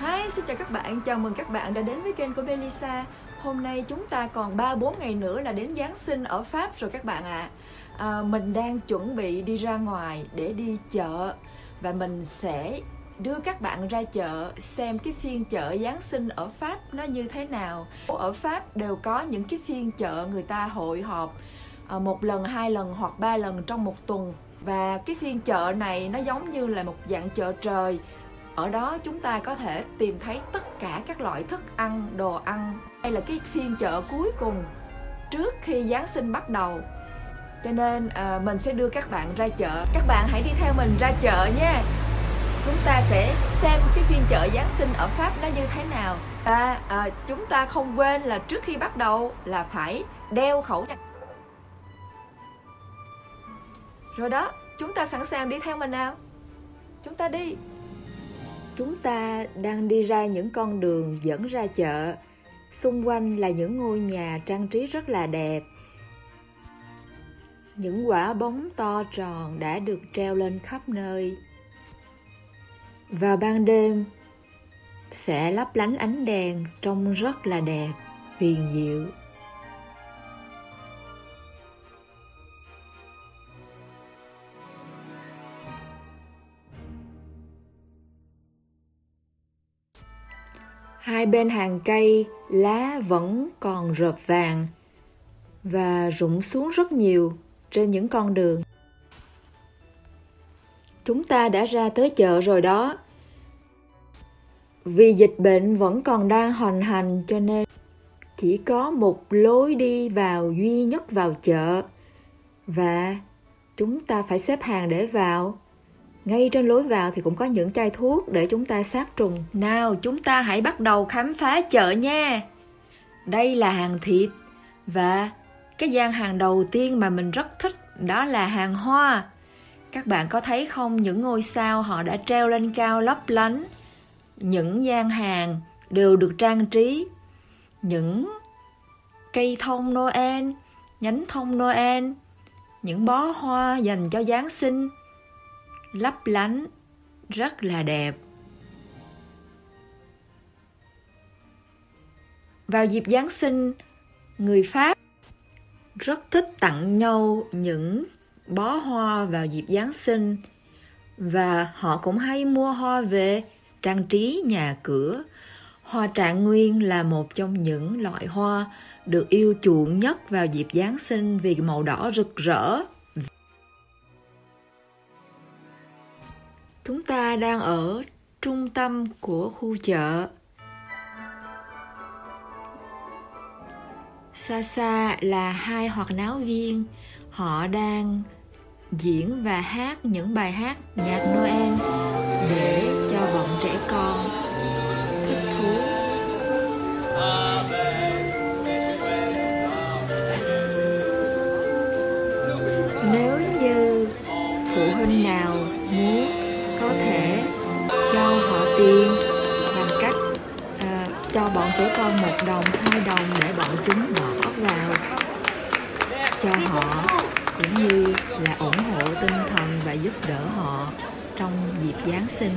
Hi, xin chào các bạn, chào mừng các bạn đã đến với kênh của Belisa Hôm nay chúng ta còn 3-4 ngày nữa là đến Giáng sinh ở Pháp rồi các bạn ạ. À. à, Mình đang chuẩn bị đi ra ngoài để đi chợ Và mình sẽ đưa các bạn ra chợ xem cái phiên chợ Giáng sinh ở Pháp nó như thế nào. Ở Pháp đều có những cái phiên chợ người ta hội họp à, một lần, hai lần hoặc ba lần trong một tuần. Và cái phiên chợ này nó giống như là một dạng chợ trời ở đó chúng ta có thể tìm thấy tất cả các loại thức ăn đồ ăn. Đây là cái phiên chợ cuối cùng trước khi giáng sinh bắt đầu. Cho nên à, mình sẽ đưa các bạn ra chợ. Các bạn hãy đi theo mình ra chợ nha. Chúng ta sẽ xem cái phiên chợ giáng sinh ở pháp nó như thế nào. Và à, ờ, chúng ta không quên là trước khi bắt đầu là phải đeo khẩu trang. Rồi đó chúng ta sẵn sàng đi theo mình nào? Chúng ta đi. Chúng ta đang đi ra những con đường dẫn ra chợ. Xung quanh là những ngôi nhà trang trí rất là đẹp. Những quả bóng to tròn đã được treo lên khắp nơi. Vào ban đêm sẽ lấp lánh ánh đèn trông rất là đẹp, huyền diệu. Hai bên hàng cây, lá vẫn còn rợp vàng và rụng xuống rất nhiều trên những con đường. Chúng ta đã ra tới chợ rồi đó. Vì dịch bệnh vẫn còn đang hoành hành cho nên chỉ có một lối đi vào duy nhất vào chợ và chúng ta phải xếp hàng để vào ngay trên lối vào thì cũng có những chai thuốc để chúng ta sát trùng. Nào, chúng ta hãy bắt đầu khám phá chợ nha. Đây là hàng thịt và cái gian hàng đầu tiên mà mình rất thích đó là hàng hoa. Các bạn có thấy không những ngôi sao họ đã treo lên cao lấp lánh. Những gian hàng đều được trang trí. Những cây thông Noel, nhánh thông Noel, những bó hoa dành cho Giáng sinh lấp lánh, rất là đẹp. Vào dịp giáng sinh, người pháp rất thích tặng nhau những bó hoa vào dịp giáng sinh và họ cũng hay mua hoa về trang trí nhà cửa. Hoa trạng nguyên là một trong những loại hoa được yêu chuộng nhất vào dịp giáng sinh vì màu đỏ rực rỡ. Chúng ta đang ở trung tâm của khu chợ. Xa xa là hai hoạt náo viên, họ đang diễn và hát những bài hát nhạc Noel để cho bọn trẻ con của con một đồng, hai đồng để bọn chúng bỏ vào cho họ cũng như là ủng hộ tinh thần và giúp đỡ họ trong dịp Giáng sinh.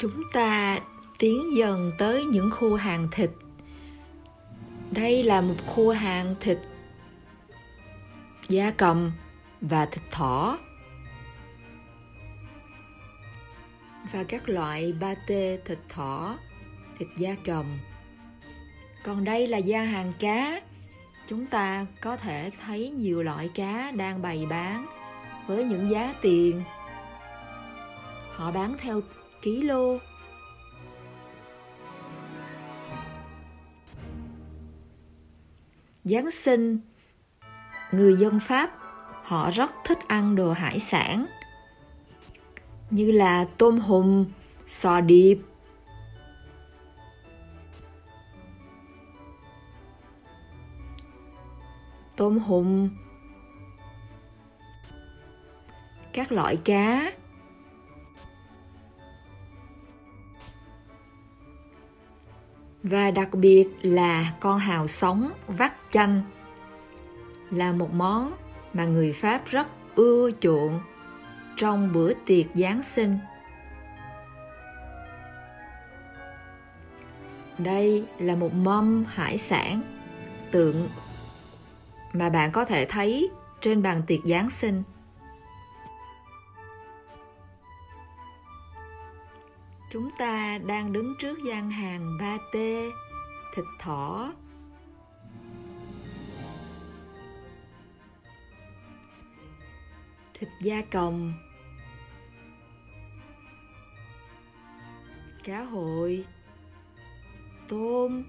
Chúng ta tiến dần tới những khu hàng thịt đây là một khu hàng thịt da cầm và thịt thỏ. Và các loại ba tê thịt thỏ thịt da cầm. Còn đây là da hàng cá. Chúng ta có thể thấy nhiều loại cá đang bày bán với những giá tiền. Họ bán theo ký lô. Giáng sinh, người dân Pháp họ rất thích ăn đồ hải sản như là tôm hùm, sò điệp, tôm hùm, các loại cá, và đặc biệt là con hào sống vắt chanh là một món mà người Pháp rất ưa chuộng trong bữa tiệc Giáng sinh. Đây là một mâm hải sản tượng mà bạn có thể thấy trên bàn tiệc Giáng sinh. Chúng ta đang đứng trước gian hàng ba tê, thịt thỏ, thịt da còng, cá hồi, tôm,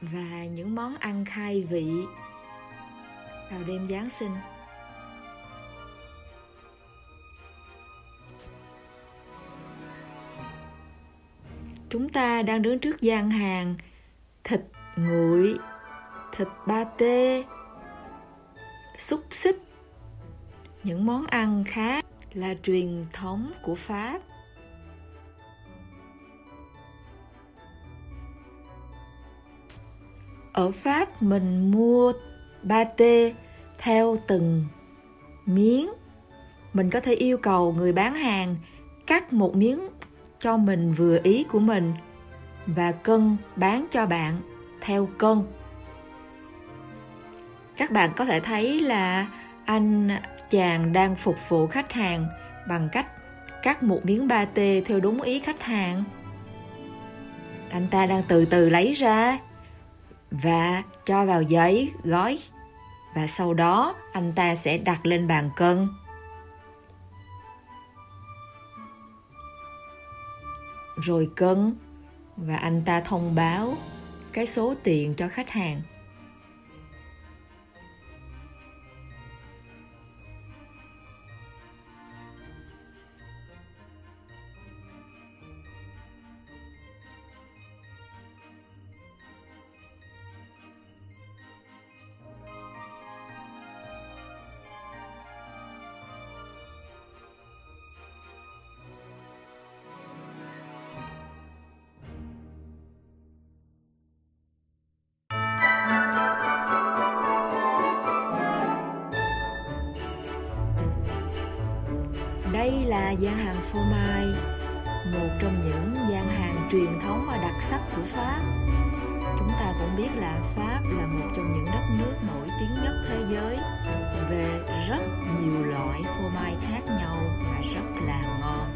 và những món ăn khai vị. Vào đêm Giáng sinh. Chúng ta đang đứng trước gian hàng thịt nguội, thịt ba tê, xúc xích, những món ăn khác là truyền thống của Pháp. Ở Pháp mình mua ba tê theo từng miếng. Mình có thể yêu cầu người bán hàng cắt một miếng cho mình vừa ý của mình và cân bán cho bạn theo cân các bạn có thể thấy là anh chàng đang phục vụ khách hàng bằng cách cắt một miếng ba tê theo đúng ý khách hàng. Anh ta đang từ từ lấy ra và cho vào giấy, gói. Và sau đó, anh ta sẽ đặt lên bàn cân. Rồi cân. Và anh ta thông báo cái số tiền cho khách hàng. Là gian hàng phô mai, một trong những gian hàng truyền thống và đặc sắc của Pháp. Chúng ta cũng biết là Pháp là một trong những đất nước nổi tiếng nhất thế giới về rất nhiều loại phô mai khác nhau và rất là ngon.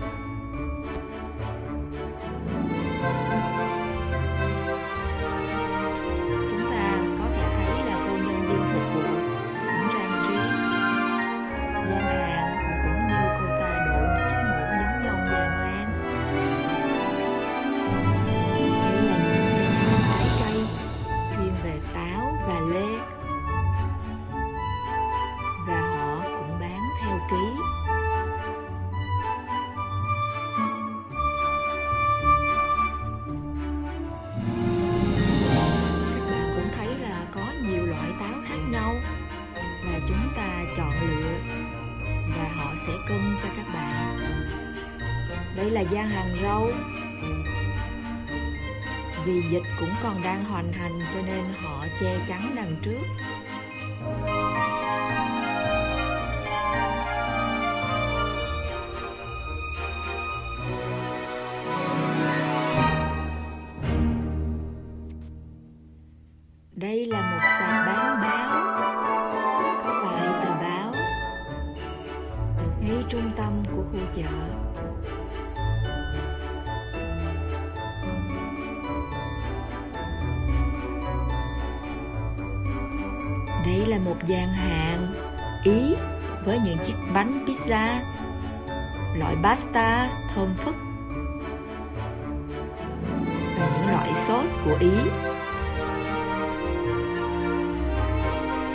Gian hàng rau. Vì dịch cũng còn đang hoành hành cho nên họ che chắn đằng trước. Đây là một sạp bán báo, có vài tờ báo, ngay trung tâm của khu chợ. Là một gian hàng Ý với những chiếc bánh pizza loại pasta thơm phức và những loại sốt của Ý.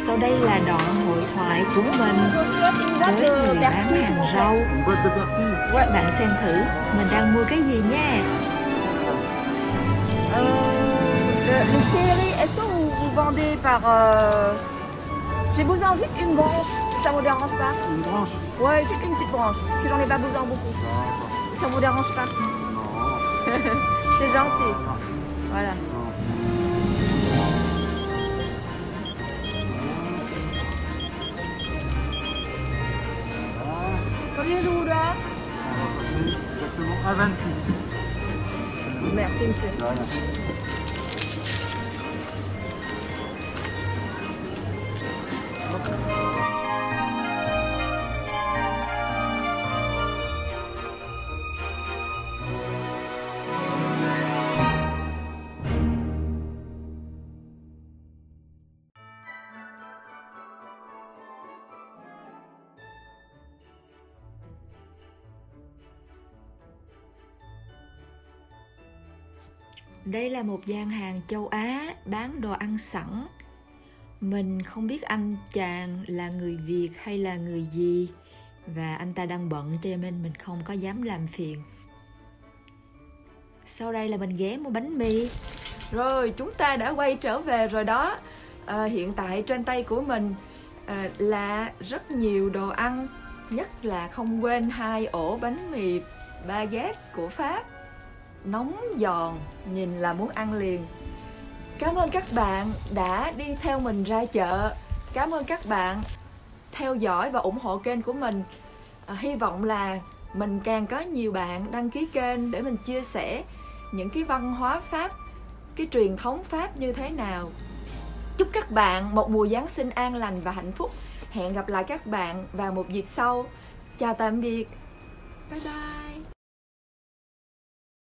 Sau đây là đoạn hội thoại của mình với người bán hàng rau. Bạn xem thử mình đang mua cái gì nha. Euh, le, le céleri, est-ce que vous, vous vendez par euh, J'ai besoin juste une branche, si ça vous dérange pas. Une branche Ouais, juste une petite branche, parce que j'en ai pas besoin beaucoup. Ça vous dérange pas Non. C'est gentil. Voilà. Combien je vous exactement à 26. Merci, monsieur. Đây là một gian hàng châu Á bán đồ ăn sẵn. Mình không biết anh chàng là người Việt hay là người gì và anh ta đang bận cho nên mình không có dám làm phiền. Sau đây là mình ghé mua bánh mì. Rồi chúng ta đã quay trở về rồi đó. À, hiện tại trên tay của mình à, là rất nhiều đồ ăn, nhất là không quên hai ổ bánh mì baguette của Pháp nóng giòn nhìn là muốn ăn liền. Cảm ơn các bạn đã đi theo mình ra chợ. Cảm ơn các bạn theo dõi và ủng hộ kênh của mình. À, hy vọng là mình càng có nhiều bạn đăng ký kênh để mình chia sẻ những cái văn hóa pháp cái truyền thống pháp như thế nào. Chúc các bạn một mùa giáng sinh an lành và hạnh phúc. Hẹn gặp lại các bạn vào một dịp sau. Chào tạm biệt. Bye bye.